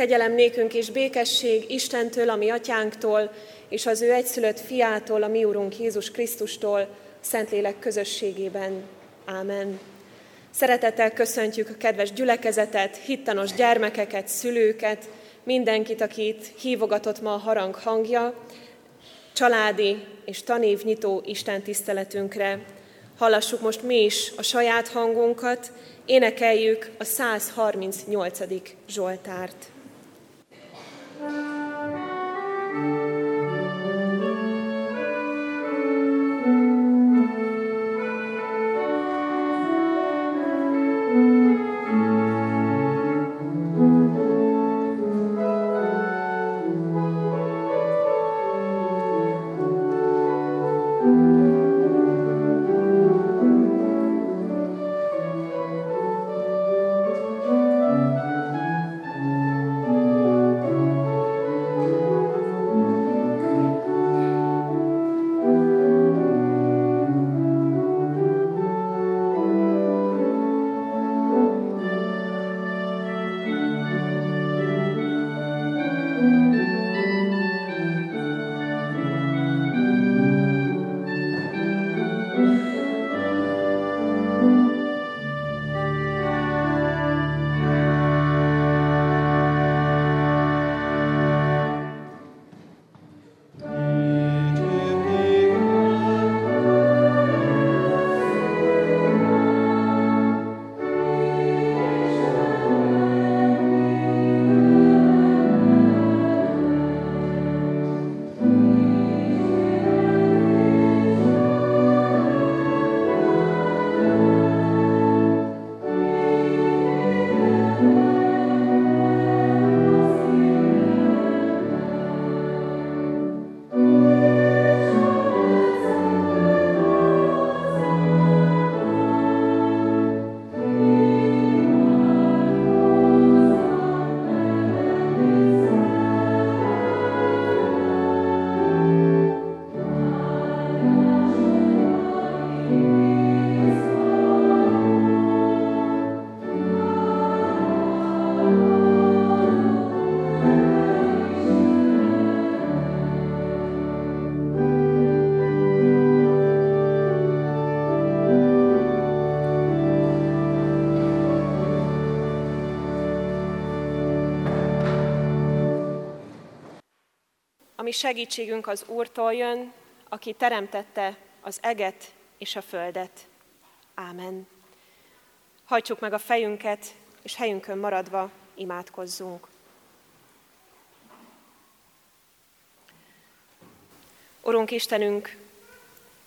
Kegyelem nékünk és békesség Istentől, a mi atyánktól, és az ő egyszülött fiától, a mi Urunk Jézus Krisztustól, Szentlélek közösségében. Ámen. Szeretettel köszöntjük a kedves gyülekezetet, hittanos gyermekeket, szülőket, mindenkit, akit hívogatott ma a harang hangja, családi és tanévnyitó Isten tiszteletünkre. Hallassuk most mi is a saját hangunkat, énekeljük a 138. Zsoltárt. Thank you. Mi segítségünk az Úrtól jön, aki teremtette az eget és a földet. Ámen. Hajtsuk meg a fejünket, és helyünkön maradva imádkozzunk. Urunk Istenünk,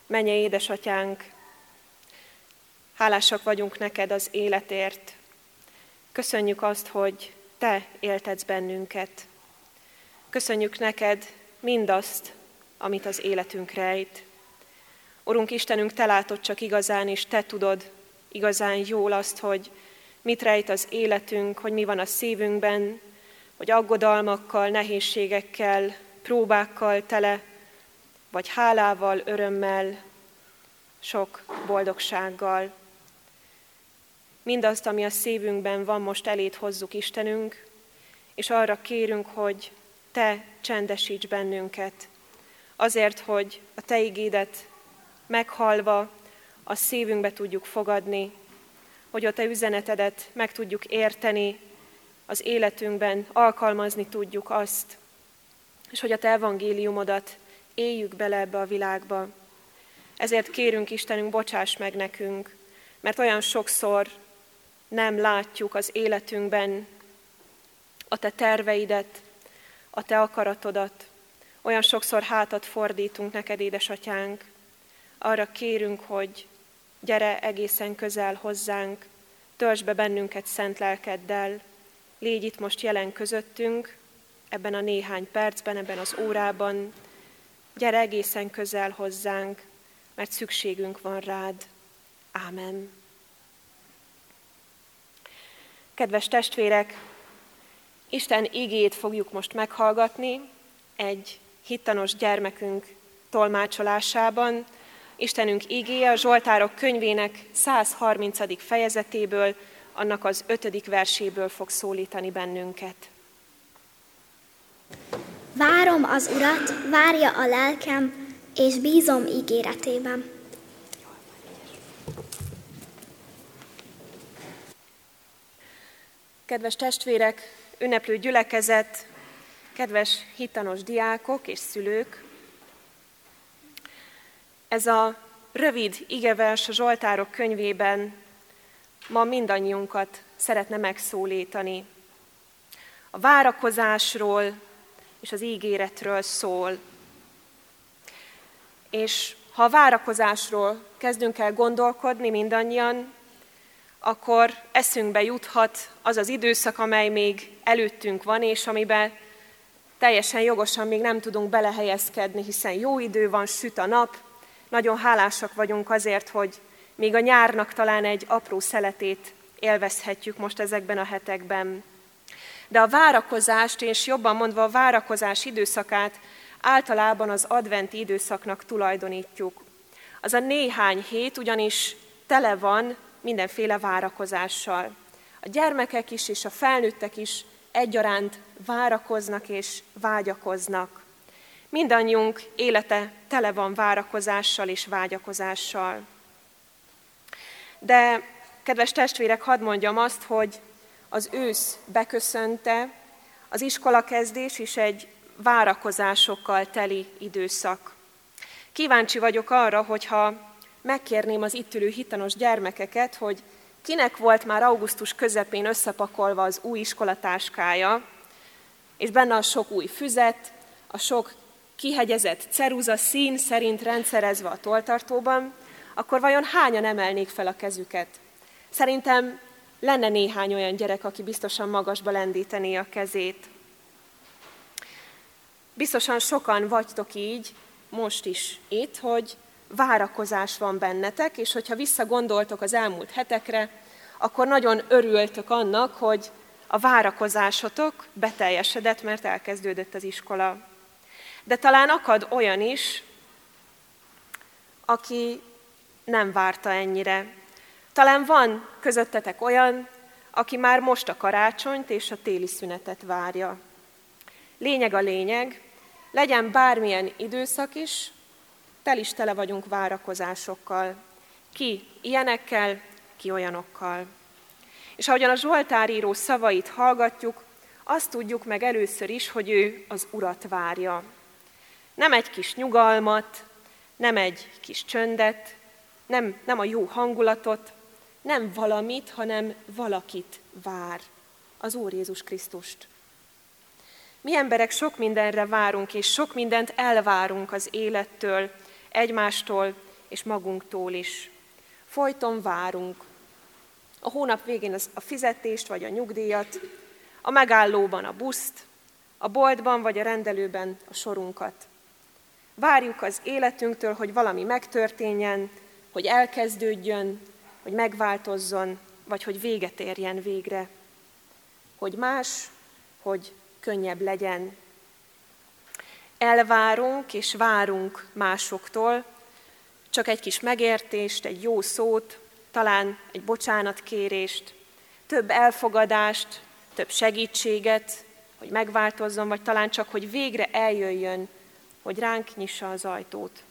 menje édesatyánk, hálásak vagyunk neked az életért. Köszönjük azt, hogy Te éltetsz bennünket. Köszönjük neked mindazt, amit az életünk rejt. Urunk Istenünk, Te látod csak igazán, és Te tudod igazán jól azt, hogy mit rejt az életünk, hogy mi van a szívünkben, hogy aggodalmakkal, nehézségekkel, próbákkal tele, vagy hálával, örömmel, sok boldogsággal. Mindazt, ami a szívünkben van, most elét hozzuk Istenünk, és arra kérünk, hogy te csendesíts bennünket, azért, hogy a Te igédet meghallva a szívünkbe tudjuk fogadni, hogy a Te üzenetedet meg tudjuk érteni, az életünkben alkalmazni tudjuk azt, és hogy a Te evangéliumodat éljük bele ebbe a világba. Ezért kérünk Istenünk, bocsáss meg nekünk, mert olyan sokszor nem látjuk az életünkben a Te terveidet, a Te akaratodat. Olyan sokszor hátat fordítunk neked, édesatyánk. Arra kérünk, hogy gyere egészen közel hozzánk, töltsd be bennünket szent lelkeddel, légy itt most jelen közöttünk, ebben a néhány percben, ebben az órában, gyere egészen közel hozzánk, mert szükségünk van rád. Ámen. Kedves testvérek, Isten igét fogjuk most meghallgatni egy hittanos gyermekünk tolmácsolásában. Istenünk igéje a Zsoltárok könyvének 130. fejezetéből, annak az ötödik verséből fog szólítani bennünket. Várom az Urat, várja a lelkem, és bízom ígéretében. Kedves testvérek, ünneplő gyülekezet, kedves hitanos diákok és szülők! Ez a rövid igevers a Zsoltárok könyvében ma mindannyiunkat szeretne megszólítani. A várakozásról és az ígéretről szól. És ha a várakozásról kezdünk el gondolkodni mindannyian, akkor eszünkbe juthat az az időszak, amely még előttünk van, és amiben teljesen jogosan még nem tudunk belehelyezkedni, hiszen jó idő van, süt a nap, nagyon hálásak vagyunk azért, hogy még a nyárnak talán egy apró szeletét élvezhetjük most ezekben a hetekben. De a várakozást, és jobban mondva a várakozás időszakát általában az adventi időszaknak tulajdonítjuk. Az a néhány hét ugyanis tele van mindenféle várakozással. A gyermekek is és a felnőttek is egyaránt várakoznak és vágyakoznak. Mindannyiunk élete tele van várakozással és vágyakozással. De, kedves testvérek, hadd mondjam azt, hogy az ősz beköszönte, az iskola kezdés is egy várakozásokkal teli időszak. Kíváncsi vagyok arra, hogyha megkérném az itt ülő hitanos gyermekeket, hogy kinek volt már augusztus közepén összepakolva az új iskolatáskája, és benne a sok új füzet, a sok kihegyezett ceruza szín szerint rendszerezve a toltartóban, akkor vajon hányan emelnék fel a kezüket? Szerintem lenne néhány olyan gyerek, aki biztosan magasba lendítené a kezét. Biztosan sokan vagytok így, most is itt, hogy várakozás van bennetek, és hogyha visszagondoltok az elmúlt hetekre, akkor nagyon örültök annak, hogy a várakozásotok beteljesedett, mert elkezdődött az iskola. De talán akad olyan is, aki nem várta ennyire. Talán van közöttetek olyan, aki már most a karácsonyt és a téli szünetet várja. Lényeg a lényeg, legyen bármilyen időszak is, tel is tele vagyunk várakozásokkal. Ki ilyenekkel, ki olyanokkal. És ahogyan a Zsoltár író szavait hallgatjuk, azt tudjuk meg először is, hogy ő az Urat várja. Nem egy kis nyugalmat, nem egy kis csöndet, nem, nem a jó hangulatot, nem valamit, hanem valakit vár, az Úr Jézus Krisztust. Mi emberek sok mindenre várunk, és sok mindent elvárunk az élettől, egymástól és magunktól is. Folyton várunk. A hónap végén a fizetést vagy a nyugdíjat, a megállóban a buszt, a boltban vagy a rendelőben a sorunkat. Várjuk az életünktől, hogy valami megtörténjen, hogy elkezdődjön, hogy megváltozzon, vagy hogy véget érjen végre. Hogy más, hogy könnyebb legyen. Elvárunk és várunk másoktól, csak egy kis megértést, egy jó szót, talán egy bocsánatkérést, több elfogadást, több segítséget, hogy megváltozzon, vagy talán csak, hogy végre eljöjjön, hogy ránk nyissa az ajtót.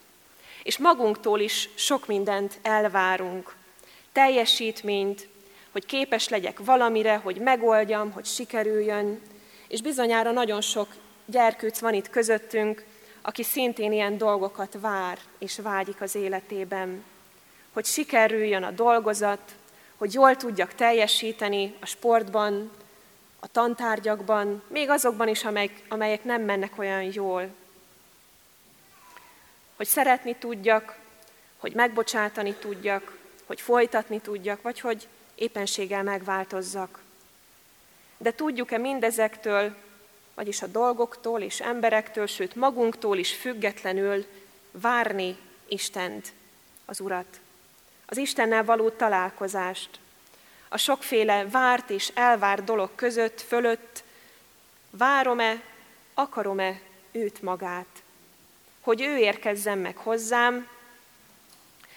És magunktól is sok mindent elvárunk. Teljesítményt, hogy képes legyek valamire, hogy megoldjam, hogy sikerüljön, és bizonyára nagyon sok gyerkőc van itt közöttünk, aki szintén ilyen dolgokat vár és vágyik az életében. Hogy sikerüljön a dolgozat, hogy jól tudjak teljesíteni a sportban, a tantárgyakban, még azokban is, amelyek, amelyek nem mennek olyan jól hogy szeretni tudjak, hogy megbocsátani tudjak, hogy folytatni tudjak, vagy hogy éppenséggel megváltozzak. De tudjuk-e mindezektől, vagyis a dolgoktól és emberektől, sőt magunktól is függetlenül várni Istent, az Urat, az Istennel való találkozást, a sokféle várt és elvárt dolog között, fölött, várom-e, akarom-e őt magát? Hogy ő érkezzen meg hozzám,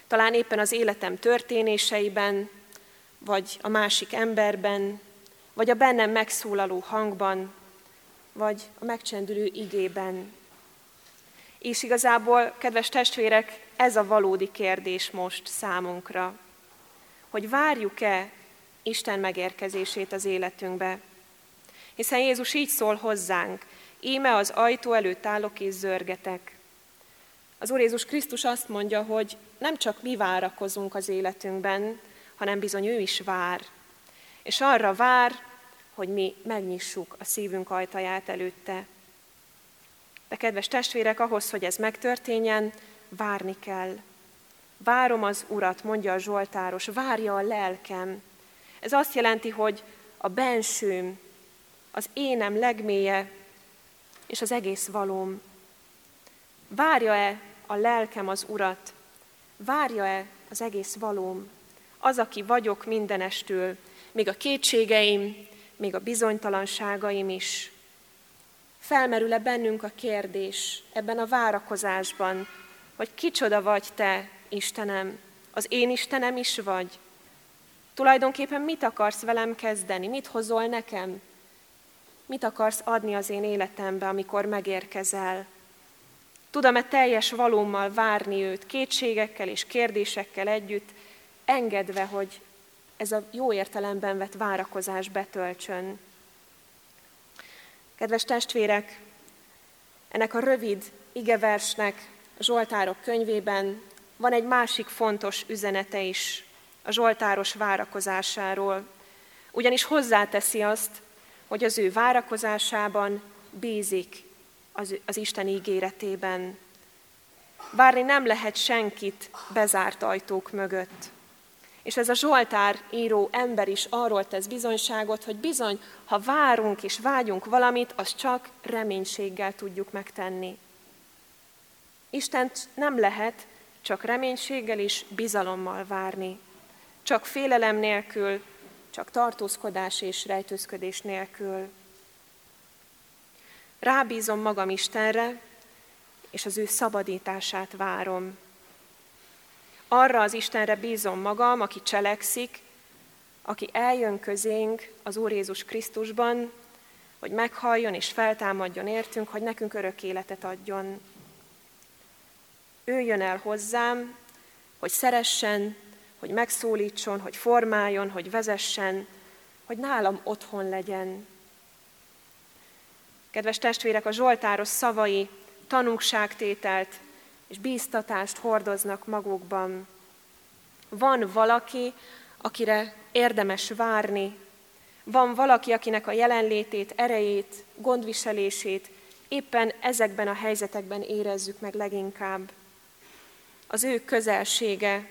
talán éppen az életem történéseiben, vagy a másik emberben, vagy a bennem megszólaló hangban, vagy a megcsendülő igében. És igazából, kedves testvérek, ez a valódi kérdés most számunkra, hogy várjuk-e Isten megérkezését az életünkbe. Hiszen Jézus így szól hozzánk, íme az ajtó előtt állok és zörgetek. Az Úr Jézus Krisztus azt mondja, hogy nem csak mi várakozunk az életünkben, hanem bizony ő is vár. És arra vár, hogy mi megnyissuk a szívünk ajtaját előtte. De kedves testvérek, ahhoz, hogy ez megtörténjen, várni kell. Várom az Urat, mondja a Zsoltáros, várja a lelkem. Ez azt jelenti, hogy a bensőm, az énem legmélye, és az egész valóm. Várja-e a lelkem az Urat? Várja-e az egész valóm? Az, aki vagyok mindenestől, még a kétségeim, még a bizonytalanságaim is. Felmerül-e bennünk a kérdés ebben a várakozásban, hogy kicsoda vagy te, Istenem? Az én Istenem is vagy? Tulajdonképpen mit akarsz velem kezdeni? Mit hozol nekem? Mit akarsz adni az én életembe, amikor megérkezel? Tudom-e teljes valómmal várni őt, kétségekkel és kérdésekkel együtt, engedve, hogy ez a jó értelemben vett várakozás betöltsön. Kedves testvérek, ennek a rövid igeversnek a Zsoltárok könyvében van egy másik fontos üzenete is a Zsoltáros várakozásáról, ugyanis hozzáteszi azt, hogy az ő várakozásában bízik az, az Isten ígéretében. Várni nem lehet senkit bezárt ajtók mögött. És ez a Zsoltár író ember is arról tesz bizonyságot, hogy bizony, ha várunk és vágyunk valamit, az csak reménységgel tudjuk megtenni. Istent nem lehet csak reménységgel és bizalommal várni. Csak félelem nélkül, csak tartózkodás és rejtőzködés nélkül. Rábízom magam Istenre, és az ő szabadítását várom. Arra az Istenre bízom magam, aki cselekszik, aki eljön közénk az Úr Jézus Krisztusban, hogy meghalljon és feltámadjon értünk, hogy nekünk örök életet adjon. Ő jön el hozzám, hogy szeressen, hogy megszólítson, hogy formáljon, hogy vezessen, hogy nálam otthon legyen. Kedves testvérek, a Zsoltáros szavai tanúságtételt és bíztatást hordoznak magukban. Van valaki, akire érdemes várni, van valaki, akinek a jelenlétét, erejét, gondviselését éppen ezekben a helyzetekben érezzük meg leginkább. Az ő közelsége,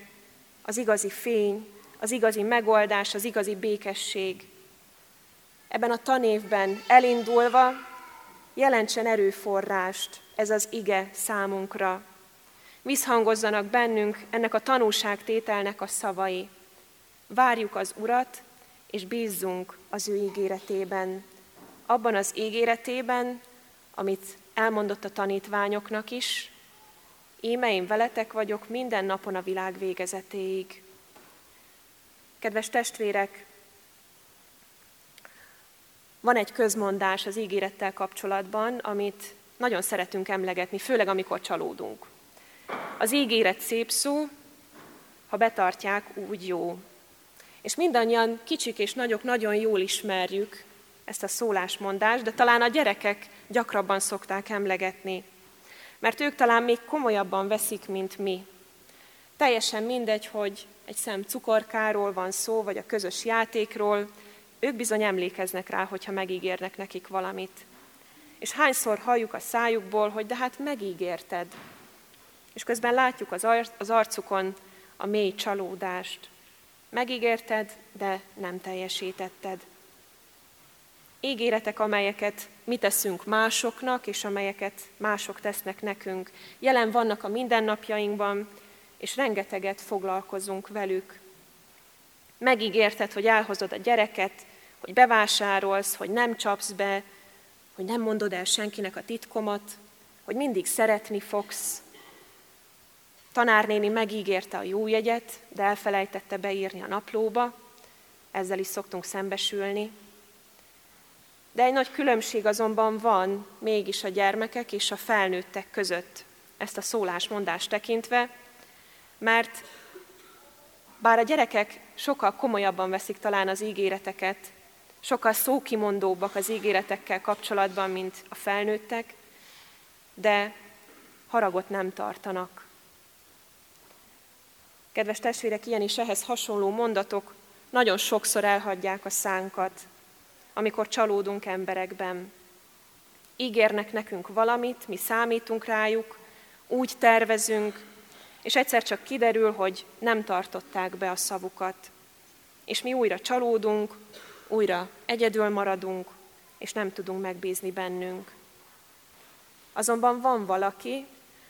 az igazi fény, az igazi megoldás, az igazi békesség. Ebben a tanévben elindulva jelentsen erőforrást ez az ige számunkra, visszhangozzanak bennünk ennek a tanúságtételnek a szavai. Várjuk az Urat, és bízzunk az ő ígéretében. Abban az ígéretében, amit elmondott a tanítványoknak is, íme én veletek vagyok minden napon a világ végezetéig. Kedves testvérek, van egy közmondás az ígérettel kapcsolatban, amit nagyon szeretünk emlegetni, főleg amikor csalódunk. Az ígéret szép szó, ha betartják, úgy jó. És mindannyian, kicsik és nagyok, nagyon jól ismerjük ezt a szólásmondást, de talán a gyerekek gyakrabban szokták emlegetni, mert ők talán még komolyabban veszik, mint mi. Teljesen mindegy, hogy egy szem cukorkáról van szó, vagy a közös játékról, ők bizony emlékeznek rá, hogyha megígérnek nekik valamit. És hányszor halljuk a szájukból, hogy de hát megígérted, és közben látjuk az, ar- az arcukon a mély csalódást. Megígérted, de nem teljesítetted. Ígéretek, amelyeket mi teszünk másoknak, és amelyeket mások tesznek nekünk. Jelen vannak a mindennapjainkban, és rengeteget foglalkozunk velük. Megígérted, hogy elhozod a gyereket, hogy bevásárolsz, hogy nem csapsz be, hogy nem mondod el senkinek a titkomat, hogy mindig szeretni fogsz, Tanárnéni megígérte a jó jegyet, de elfelejtette beírni a naplóba, ezzel is szoktunk szembesülni. De egy nagy különbség azonban van mégis a gyermekek és a felnőttek között, ezt a szólásmondást tekintve, mert bár a gyerekek sokkal komolyabban veszik talán az ígéreteket, sokkal szókimondóbbak az ígéretekkel kapcsolatban, mint a felnőttek, de haragot nem tartanak. Kedves testvérek, ilyen is ehhez hasonló mondatok nagyon sokszor elhagyják a szánkat, amikor csalódunk emberekben. Ígérnek nekünk valamit, mi számítunk rájuk, úgy tervezünk, és egyszer csak kiderül, hogy nem tartották be a szavukat. És mi újra csalódunk, újra egyedül maradunk, és nem tudunk megbízni bennünk. Azonban van valaki,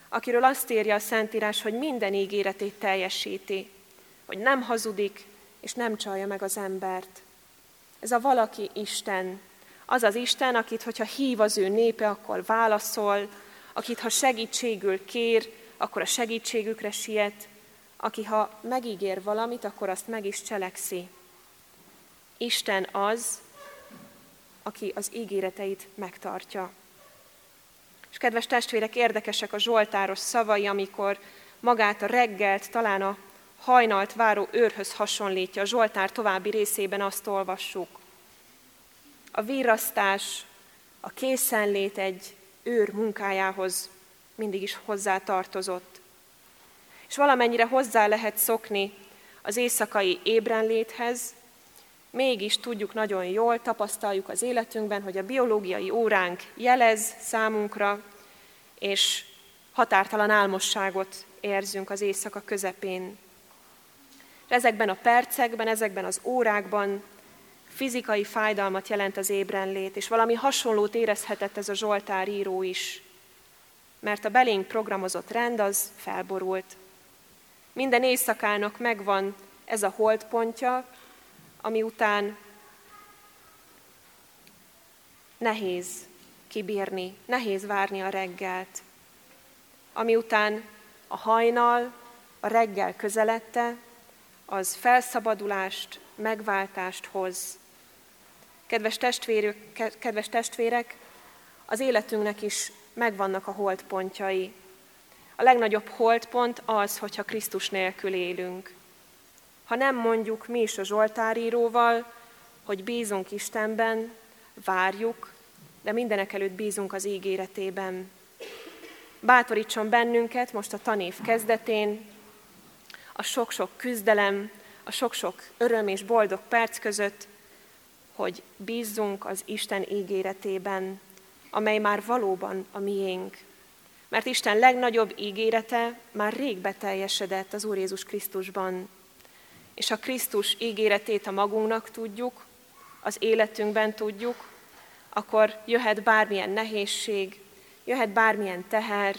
akiről azt írja a Szentírás, hogy minden ígéretét teljesíti, hogy nem hazudik, és nem csalja meg az embert. Ez a valaki Isten, az az Isten, akit, hogyha hív az ő népe, akkor válaszol, akit, ha segítségül kér, akkor a segítségükre siet, aki, ha megígér valamit, akkor azt meg is cselekszi. Isten az, aki az ígéreteit megtartja. És kedves testvérek, érdekesek a Zsoltáros szavai, amikor magát a reggelt, talán a hajnalt váró őrhöz hasonlítja. A Zsoltár további részében azt olvassuk. A virasztás, a készenlét egy őr munkájához mindig is hozzá tartozott. És valamennyire hozzá lehet szokni az éjszakai ébrenléthez, mégis tudjuk nagyon jól, tapasztaljuk az életünkben, hogy a biológiai óránk jelez számunkra, és határtalan álmosságot érzünk az éjszaka közepén. Ezekben a percekben, ezekben az órákban fizikai fájdalmat jelent az ébrenlét, és valami hasonlót érezhetett ez a Zsoltár író is, mert a belénk programozott rend az felborult. Minden éjszakának megvan ez a holdpontja, ami után nehéz kibírni, nehéz várni a reggelt. Ami után a hajnal, a reggel közelette, az felszabadulást, megváltást hoz. Kedves testvérek, kedves testvérek, az életünknek is megvannak a holdpontjai. A legnagyobb holdpont az, hogyha Krisztus nélkül élünk. Ha nem mondjuk mi is a Zsoltáríróval, hogy bízunk Istenben, várjuk, de mindenek előtt bízunk az ígéretében. Bátorítson bennünket most a tanév kezdetén, a sok-sok küzdelem, a sok-sok öröm és boldog perc között, hogy bízzunk az Isten ígéretében, amely már valóban a miénk. Mert Isten legnagyobb ígérete már rég beteljesedett az Úr Jézus Krisztusban. És ha Krisztus ígéretét a magunknak tudjuk, az életünkben tudjuk, akkor jöhet bármilyen nehézség, jöhet bármilyen teher,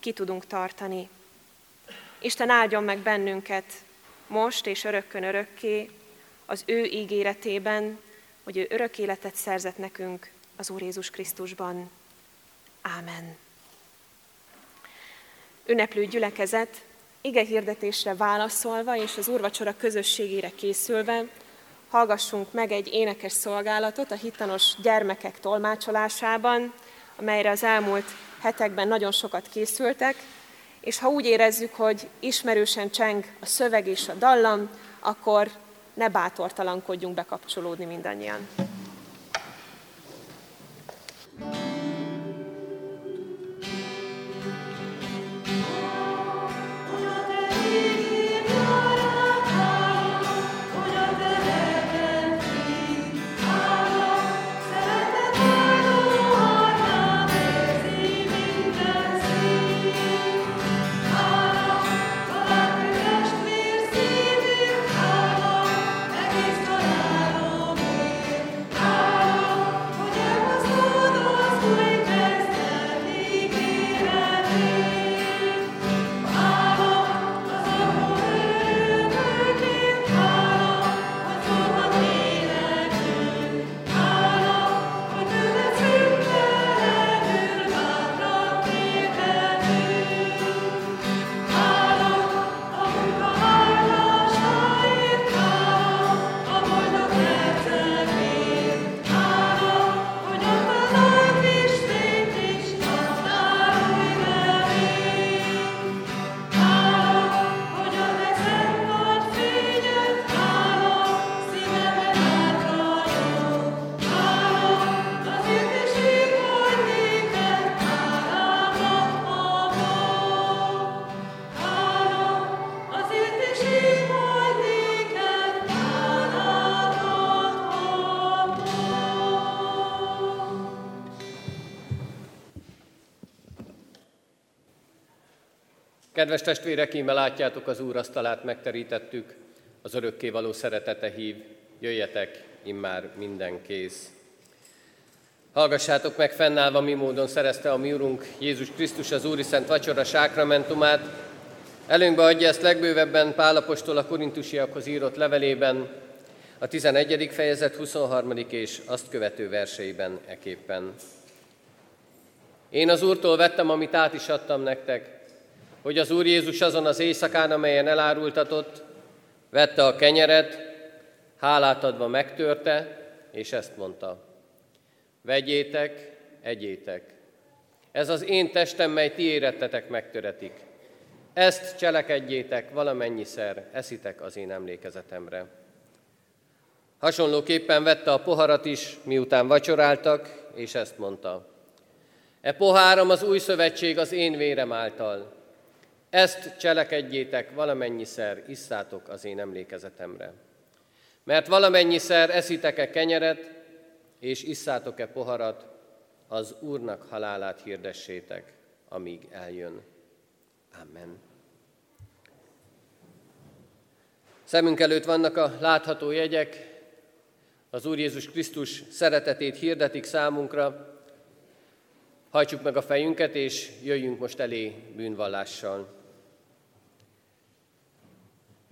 ki tudunk tartani. Isten áldjon meg bennünket most és örökkön örökké az ő ígéretében, hogy ő örök életet szerzett nekünk az Úr Jézus Krisztusban. Ámen. Ünneplő gyülekezet, ige hirdetésre válaszolva és az úrvacsora közösségére készülve, hallgassunk meg egy énekes szolgálatot a hittanos gyermekek tolmácsolásában, amelyre az elmúlt hetekben nagyon sokat készültek, és ha úgy érezzük, hogy ismerősen cseng a szöveg és a dallam, akkor ne bátortalankodjunk bekapcsolódni mindannyian. Kedves testvérek, íme látjátok az Úr asztalát megterítettük, az örökké való szeretete hív, jöjjetek, immár minden kész. Hallgassátok meg fennállva, mi módon szerezte a mi Urunk Jézus Krisztus az Úri Szent Vacsora sákramentumát. Előnkbe adja ezt legbővebben Pálapostól a korintusiakhoz írott levelében, a 11. fejezet 23. és azt követő verseiben eképpen. Én az Úrtól vettem, amit át is adtam nektek, hogy az Úr Jézus azon az éjszakán, amelyen elárultatott, vette a kenyeret, hálát adva megtörte, és ezt mondta. Vegyétek, egyétek. Ez az én testem, mely ti érettetek megtöretik. Ezt cselekedjétek valamennyiszer, eszitek az én emlékezetemre. Hasonlóképpen vette a poharat is, miután vacsoráltak, és ezt mondta. E poháram az új szövetség az én vérem által. Ezt cselekedjétek valamennyiszer, isszátok az én emlékezetemre. Mert valamennyiszer eszitek-e kenyeret, és isszátok-e poharat, az Úrnak halálát hirdessétek, amíg eljön. Amen. Szemünk előtt vannak a látható jegyek, az Úr Jézus Krisztus szeretetét hirdetik számunkra, hajtsuk meg a fejünket, és jöjjünk most elé bűnvallással.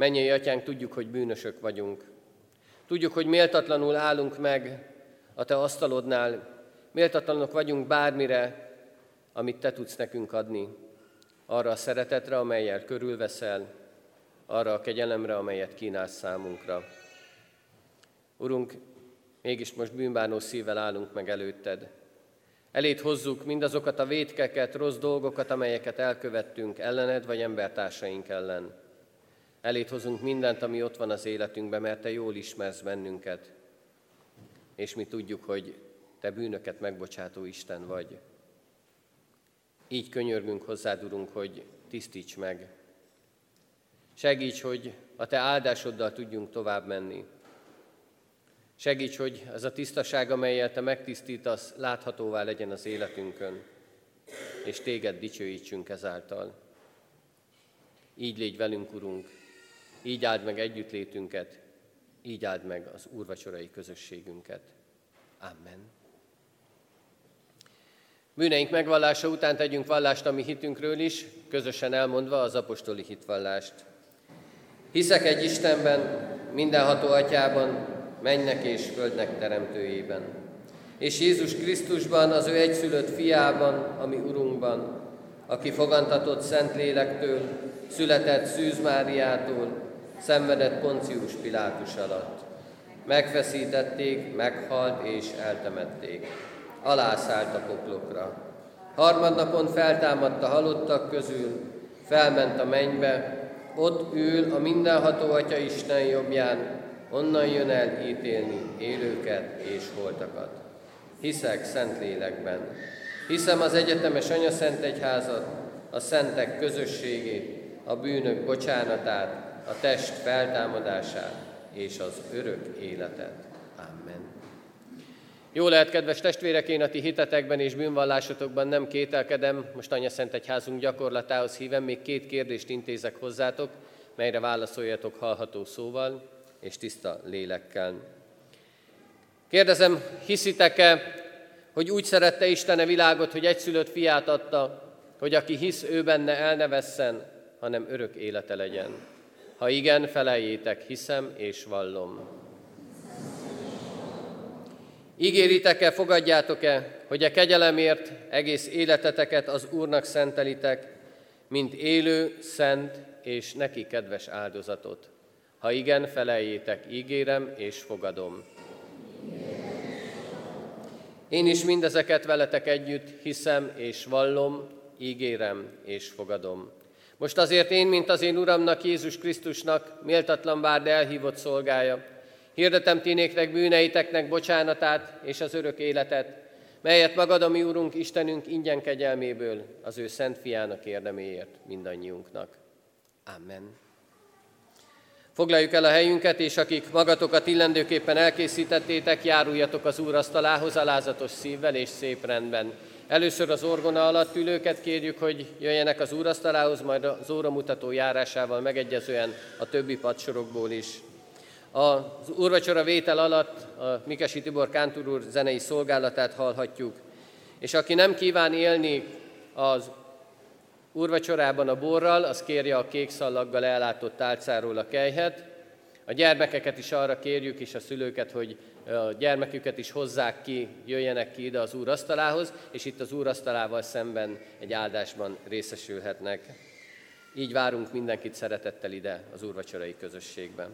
Mennyei atyánk, tudjuk, hogy bűnösök vagyunk. Tudjuk, hogy méltatlanul állunk meg a te asztalodnál, méltatlanok vagyunk bármire, amit te tudsz nekünk adni. Arra a szeretetre, amelyel körülveszel, arra a kegyelemre, amelyet kínálsz számunkra. Urunk, mégis most bűnbánó szívvel állunk meg előtted. Elét hozzuk mindazokat a vétkeket, rossz dolgokat, amelyeket elkövettünk ellened vagy embertársaink ellen. Elét hozunk mindent, ami ott van az életünkben, mert Te jól ismersz bennünket, és mi tudjuk, hogy Te bűnöket megbocsátó Isten vagy. Így könyörgünk hozzád, Urunk, hogy tisztíts meg. Segíts, hogy a Te áldásoddal tudjunk tovább menni. Segíts, hogy ez a tisztaság, amelyel Te megtisztítasz, láthatóvá legyen az életünkön, és Téged dicsőítsünk ezáltal. Így légy velünk, Urunk, így áld meg együttlétünket, így áld meg az úrvacsorai közösségünket. Amen. Bűneink megvallása után tegyünk vallást a mi hitünkről is, közösen elmondva az apostoli hitvallást. Hiszek egy Istenben, mindenható atyában, mennek és földnek teremtőjében, és Jézus Krisztusban, az ő egyszülött fiában, ami Urunkban, aki fogantatott Szent Lélektől, született Szűz Máriától, szenvedett Poncius Pilátus alatt. Megfeszítették, meghalt és eltemették. Alászállt a poklokra. Harmadnapon feltámadt a halottak közül, felment a mennybe, ott ül a mindenható Atya Isten jobbján, onnan jön el ítélni élőket és holtakat. Hiszek szent lélekben. Hiszem az egyetemes Anya Szent Egyházat, a szentek közösségét, a bűnök bocsánatát, a test feltámadását és az örök életet. Amen. Jó lehet, kedves testvérek, én a ti hitetekben és bűnvallásotokban nem kételkedem, most Anya Szent Egyházunk gyakorlatához hívem, még két kérdést intézek hozzátok, melyre válaszoljatok hallható szóval és tiszta lélekkel. Kérdezem, hiszitek-e, hogy úgy szerette Isten a világot, hogy egyszülött fiát adta, hogy aki hisz ő benne el ne vesszen, hanem örök élete legyen. Ha igen, feleljétek, hiszem és vallom. Ígéritek-e, fogadjátok-e, hogy a kegyelemért egész életeteket az Úrnak szentelitek, mint élő, szent és neki kedves áldozatot? Ha igen, feleljétek, ígérem és fogadom. Én is mindezeket veletek együtt hiszem és vallom, ígérem és fogadom. Most azért én, mint az én Uramnak, Jézus Krisztusnak, méltatlan bár, de elhívott szolgája, hirdetem tinéknek bűneiteknek bocsánatát és az örök életet, melyet magad a mi Úrunk, Istenünk ingyen kegyelméből az ő szent fiának érdeméért mindannyiunknak. Amen. Foglaljuk el a helyünket, és akik magatokat illendőképpen elkészítettétek, járuljatok az Úr asztalához alázatos szívvel és szép rendben. Először az orgona alatt ülőket kérjük, hogy jöjjenek az úrasztalához, majd az óramutató járásával megegyezően a többi padsorokból is. Az úrvacsora vétel alatt a Mikesi Tibor Kántur úr zenei szolgálatát hallhatjuk. És aki nem kíván élni az úrvacsorában a borral, az kérje a kék szallaggal ellátott tálcáról a kejhet. A gyermekeket is arra kérjük, és a szülőket, hogy a gyermeküket is hozzák ki, jöjjenek ki ide az úr asztalához, és itt az úr asztalával szemben egy áldásban részesülhetnek. Így várunk mindenkit szeretettel ide az úrvacsorai közösségben.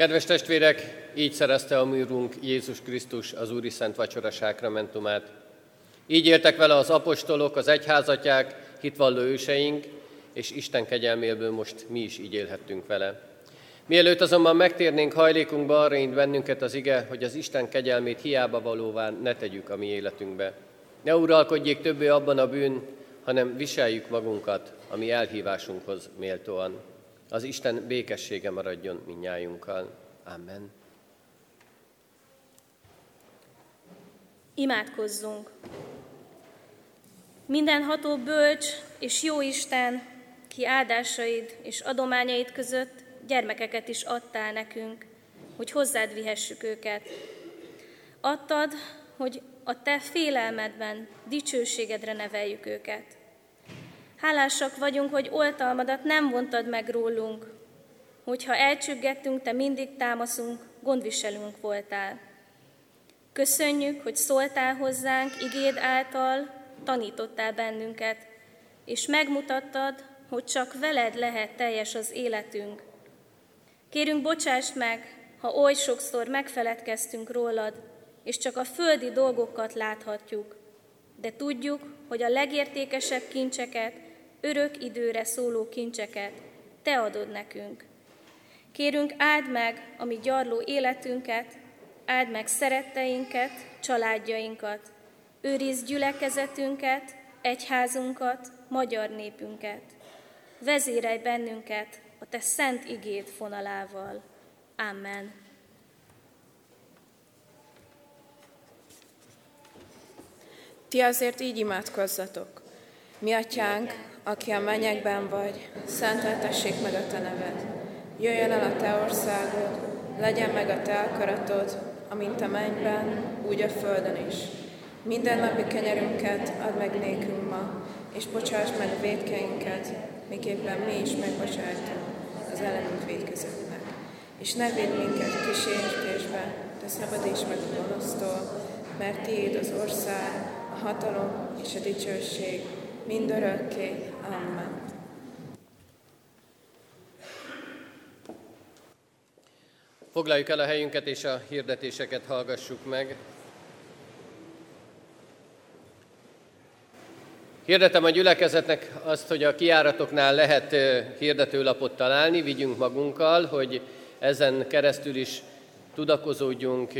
Kedves testvérek, így szerezte a műrünk Jézus Krisztus az Úri Szent Vacsora sákramentumát. Így éltek vele az apostolok, az egyházatják, hitvalló őseink, és Isten kegyelméből most mi is így élhettünk vele. Mielőtt azonban megtérnénk hajlékunkba, arra int bennünket az ige, hogy az Isten kegyelmét hiába valóvá ne tegyük a mi életünkbe. Ne uralkodjék többé abban a bűn, hanem viseljük magunkat a mi elhívásunkhoz méltóan. Az Isten békessége maradjon minnyájunkkal. Amen. Imádkozzunk! Mindenható bölcs és jó Isten, ki áldásaid és adományaid között gyermekeket is adtál nekünk, hogy hozzád vihessük őket. Adtad, hogy a te félelmedben dicsőségedre neveljük őket. Hálásak vagyunk, hogy oltalmadat nem vontad meg rólunk, hogyha elcsüggettünk, te mindig támaszunk, gondviselünk voltál. Köszönjük, hogy szóltál hozzánk igéd által, tanítottál bennünket, és megmutattad, hogy csak veled lehet teljes az életünk. Kérünk, bocsást meg, ha oly sokszor megfeledkeztünk rólad, és csak a földi dolgokat láthatjuk, de tudjuk, hogy a legértékesebb kincseket, örök időre szóló kincseket Te adod nekünk. Kérünk, áld meg a mi gyarló életünket, áld meg szeretteinket, családjainkat, őrizd gyülekezetünket, egyházunkat, magyar népünket. Vezérelj bennünket a Te szent igéd fonalával. Amen. Ti azért így imádkozzatok. Mi atyánk, aki a mennyekben vagy, szenteltessék meg a te neved. Jöjjön el a te országod, legyen meg a te akaratod, amint a mennyben, úgy a földön is. Minden napi kenyerünket add meg nékünk ma, és bocsáss meg védkeinket, miképpen mi is megbocsájtunk az ellenünk védkezőknek. És ne védj minket kísértésbe, de szabadíts meg a gonosztól, mert tiéd az ország, a hatalom és a dicsőség mindörökké. Amen. Foglaljuk el a helyünket és a hirdetéseket hallgassuk meg. Hirdetem a gyülekezetnek azt, hogy a kiáratoknál lehet hirdetőlapot találni, vigyünk magunkkal, hogy ezen keresztül is tudakozódjunk,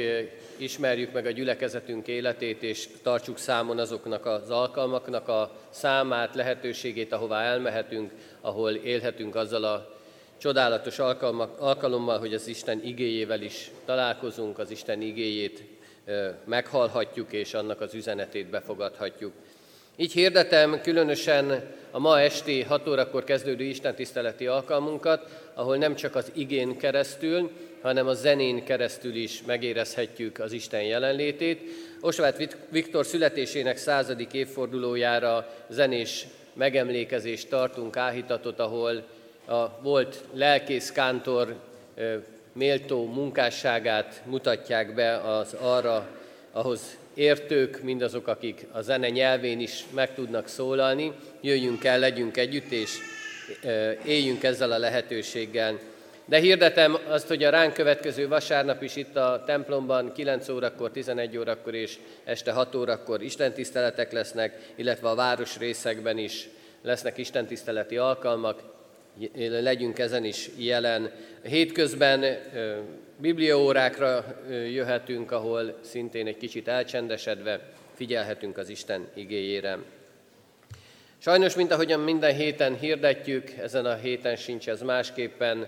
ismerjük meg a gyülekezetünk életét, és tartsuk számon azoknak az alkalmaknak a számát, lehetőségét, ahová elmehetünk, ahol élhetünk azzal a csodálatos alkalommal, hogy az Isten igéjével is találkozunk, az Isten igéjét meghallhatjuk, és annak az üzenetét befogadhatjuk. Így hirdetem különösen a ma esti 6 órakor kezdődő istentiszteleti alkalmunkat, ahol nem csak az igén keresztül, hanem a zenén keresztül is megérezhetjük az Isten jelenlétét. Osvát Viktor születésének századik évfordulójára zenés megemlékezést tartunk áhítatot, ahol a volt lelkész kántor méltó munkásságát mutatják be az arra, ahhoz értők, mindazok, akik a zene nyelvén is meg tudnak szólalni. Jöjjünk el, legyünk együtt, és éljünk ezzel a lehetőséggel. De hirdetem azt, hogy a ránk következő vasárnap is itt a templomban 9 órakor, 11 órakor és este 6 órakor istentiszteletek lesznek, illetve a város részekben is lesznek istentiszteleti alkalmak, legyünk ezen is jelen. Hétközben bibliaórákra jöhetünk, ahol szintén egy kicsit elcsendesedve figyelhetünk az Isten igéjére. Sajnos, mint ahogyan minden héten hirdetjük, ezen a héten sincs ez másképpen,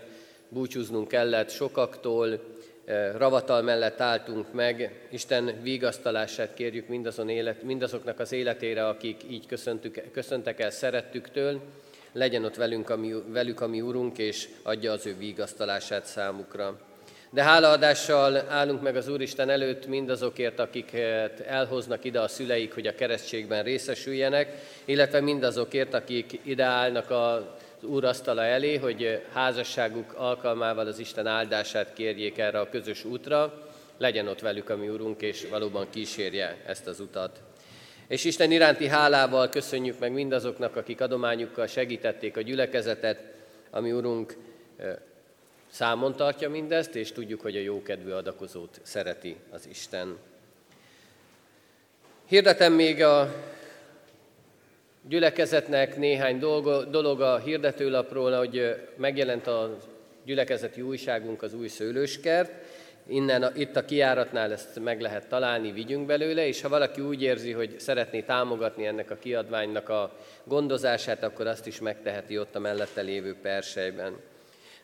búcsúznunk kellett sokaktól, eh, ravatal mellett álltunk meg. Isten vigasztalását kérjük mindazon élet, mindazoknak az életére, akik így köszöntük, köszöntek el szerettüktől. Legyen ott velünk, ami, velük a mi Urunk, és adja az ő vigasztalását számukra. De hálaadással állunk meg az Úristen előtt mindazokért, akiket elhoznak ide a szüleik, hogy a keresztségben részesüljenek, illetve mindazokért, akik ide állnak a Úr asztala elé, hogy házasságuk alkalmával az Isten áldását kérjék erre a közös útra, legyen ott velük a mi Urunk, és valóban kísérje ezt az utat. És Isten iránti hálával köszönjük meg mindazoknak, akik adományukkal segítették a gyülekezetet, ami Urunk számon tartja mindezt, és tudjuk, hogy a jókedvű adakozót szereti az Isten. Hirdetem még a gyülekezetnek néhány dolgo, dolog a hirdetőlapról, hogy megjelent a gyülekezeti újságunk, az új szőlőskert. Innen, itt a kiáratnál ezt meg lehet találni, vigyünk belőle, és ha valaki úgy érzi, hogy szeretné támogatni ennek a kiadványnak a gondozását, akkor azt is megteheti ott a mellette lévő persejben.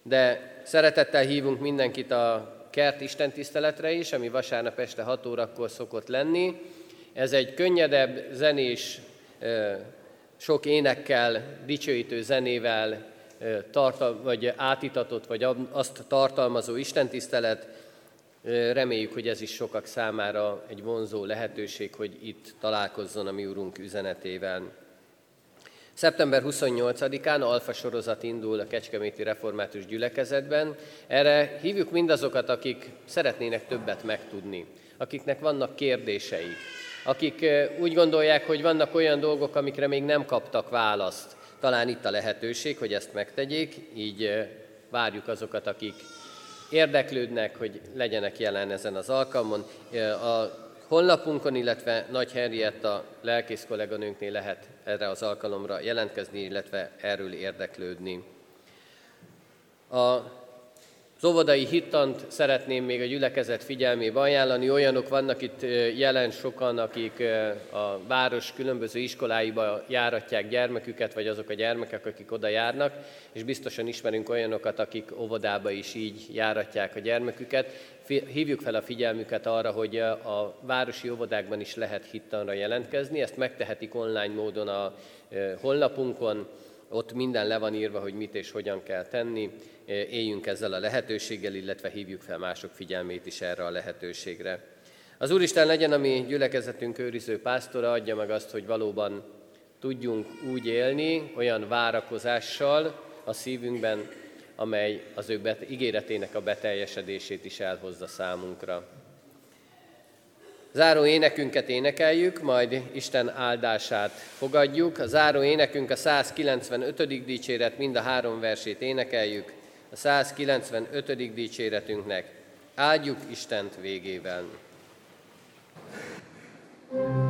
De szeretettel hívunk mindenkit a kert istentiszteletre is, ami vasárnap este 6 órakor szokott lenni. Ez egy könnyedebb, zenés sok énekkel, dicsőítő zenével tartal, vagy átitatott, vagy azt tartalmazó istentisztelet. Reméljük, hogy ez is sokak számára egy vonzó lehetőség, hogy itt találkozzon a mi Urunk üzenetével. Szeptember 28-án Alfa sorozat indul a Kecskeméti Református Gyülekezetben. Erre hívjuk mindazokat, akik szeretnének többet megtudni, akiknek vannak kérdéseik, akik úgy gondolják, hogy vannak olyan dolgok, amikre még nem kaptak választ. Talán itt a lehetőség, hogy ezt megtegyék, így várjuk azokat, akik érdeklődnek, hogy legyenek jelen ezen az alkalmon. A honlapunkon, illetve Nagy Henrietta lelkész kolléganőnknél lehet erre az alkalomra jelentkezni, illetve erről érdeklődni. A az óvodai hittant szeretném még a gyülekezet figyelmébe ajánlani. Olyanok vannak itt jelen sokan, akik a város különböző iskoláiba járatják gyermeküket, vagy azok a gyermekek, akik oda járnak, és biztosan ismerünk olyanokat, akik óvodába is így járatják a gyermeküket. Hívjuk fel a figyelmüket arra, hogy a városi óvodákban is lehet hittanra jelentkezni. Ezt megtehetik online módon a honlapunkon, ott minden le van írva, hogy mit és hogyan kell tenni. Éljünk ezzel a lehetőséggel, illetve hívjuk fel mások figyelmét is erre a lehetőségre. Az Úristen legyen a mi gyülekezetünk őriző pásztora, adja meg azt, hogy valóban tudjunk úgy élni, olyan várakozással a szívünkben, amely az ő ígéretének a beteljesedését is elhozza számunkra. Záró énekünket énekeljük, majd Isten áldását fogadjuk. A záró énekünk a 195. dicséret, mind a három versét énekeljük. A 195. dicséretünknek áldjuk Istent végével. thank you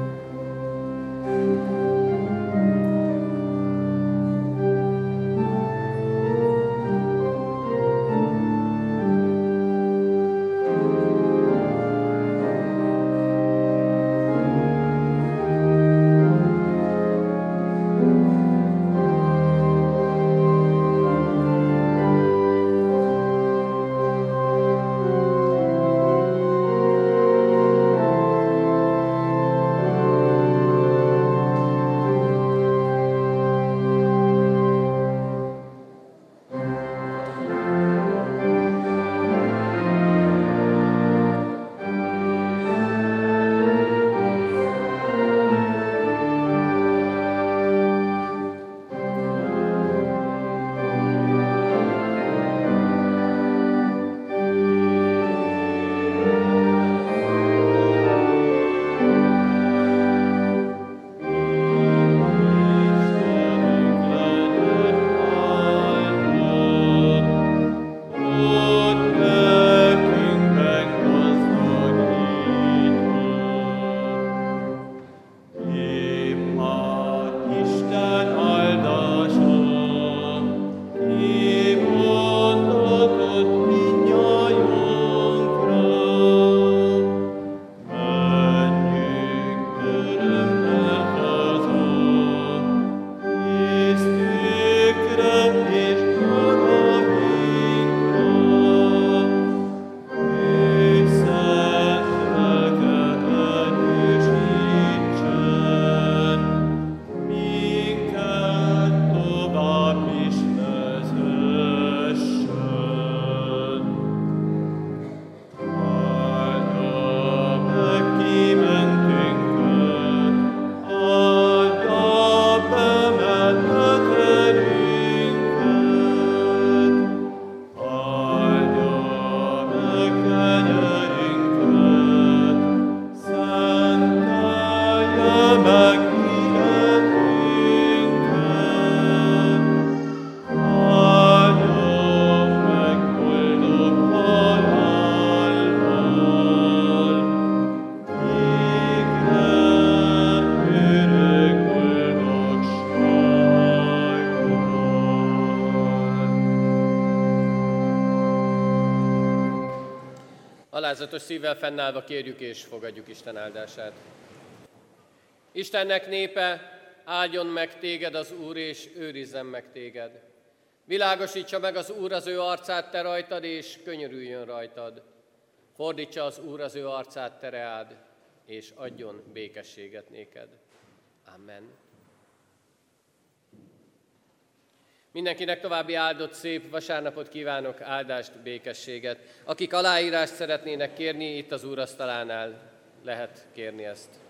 Alázatos szívvel fennállva kérjük és fogadjuk Isten áldását. Istennek népe, áldjon meg téged az Úr, és őrizzen meg téged. Világosítsa meg az Úr az ő arcát te rajtad, és könyörüljön rajtad. Fordítsa az Úr az ő arcát te reád, és adjon békességet néked. Amen. Mindenkinek további áldott szép vasárnapot kívánok, áldást, békességet. Akik aláírást szeretnének kérni, itt az úrasztalánál lehet kérni ezt.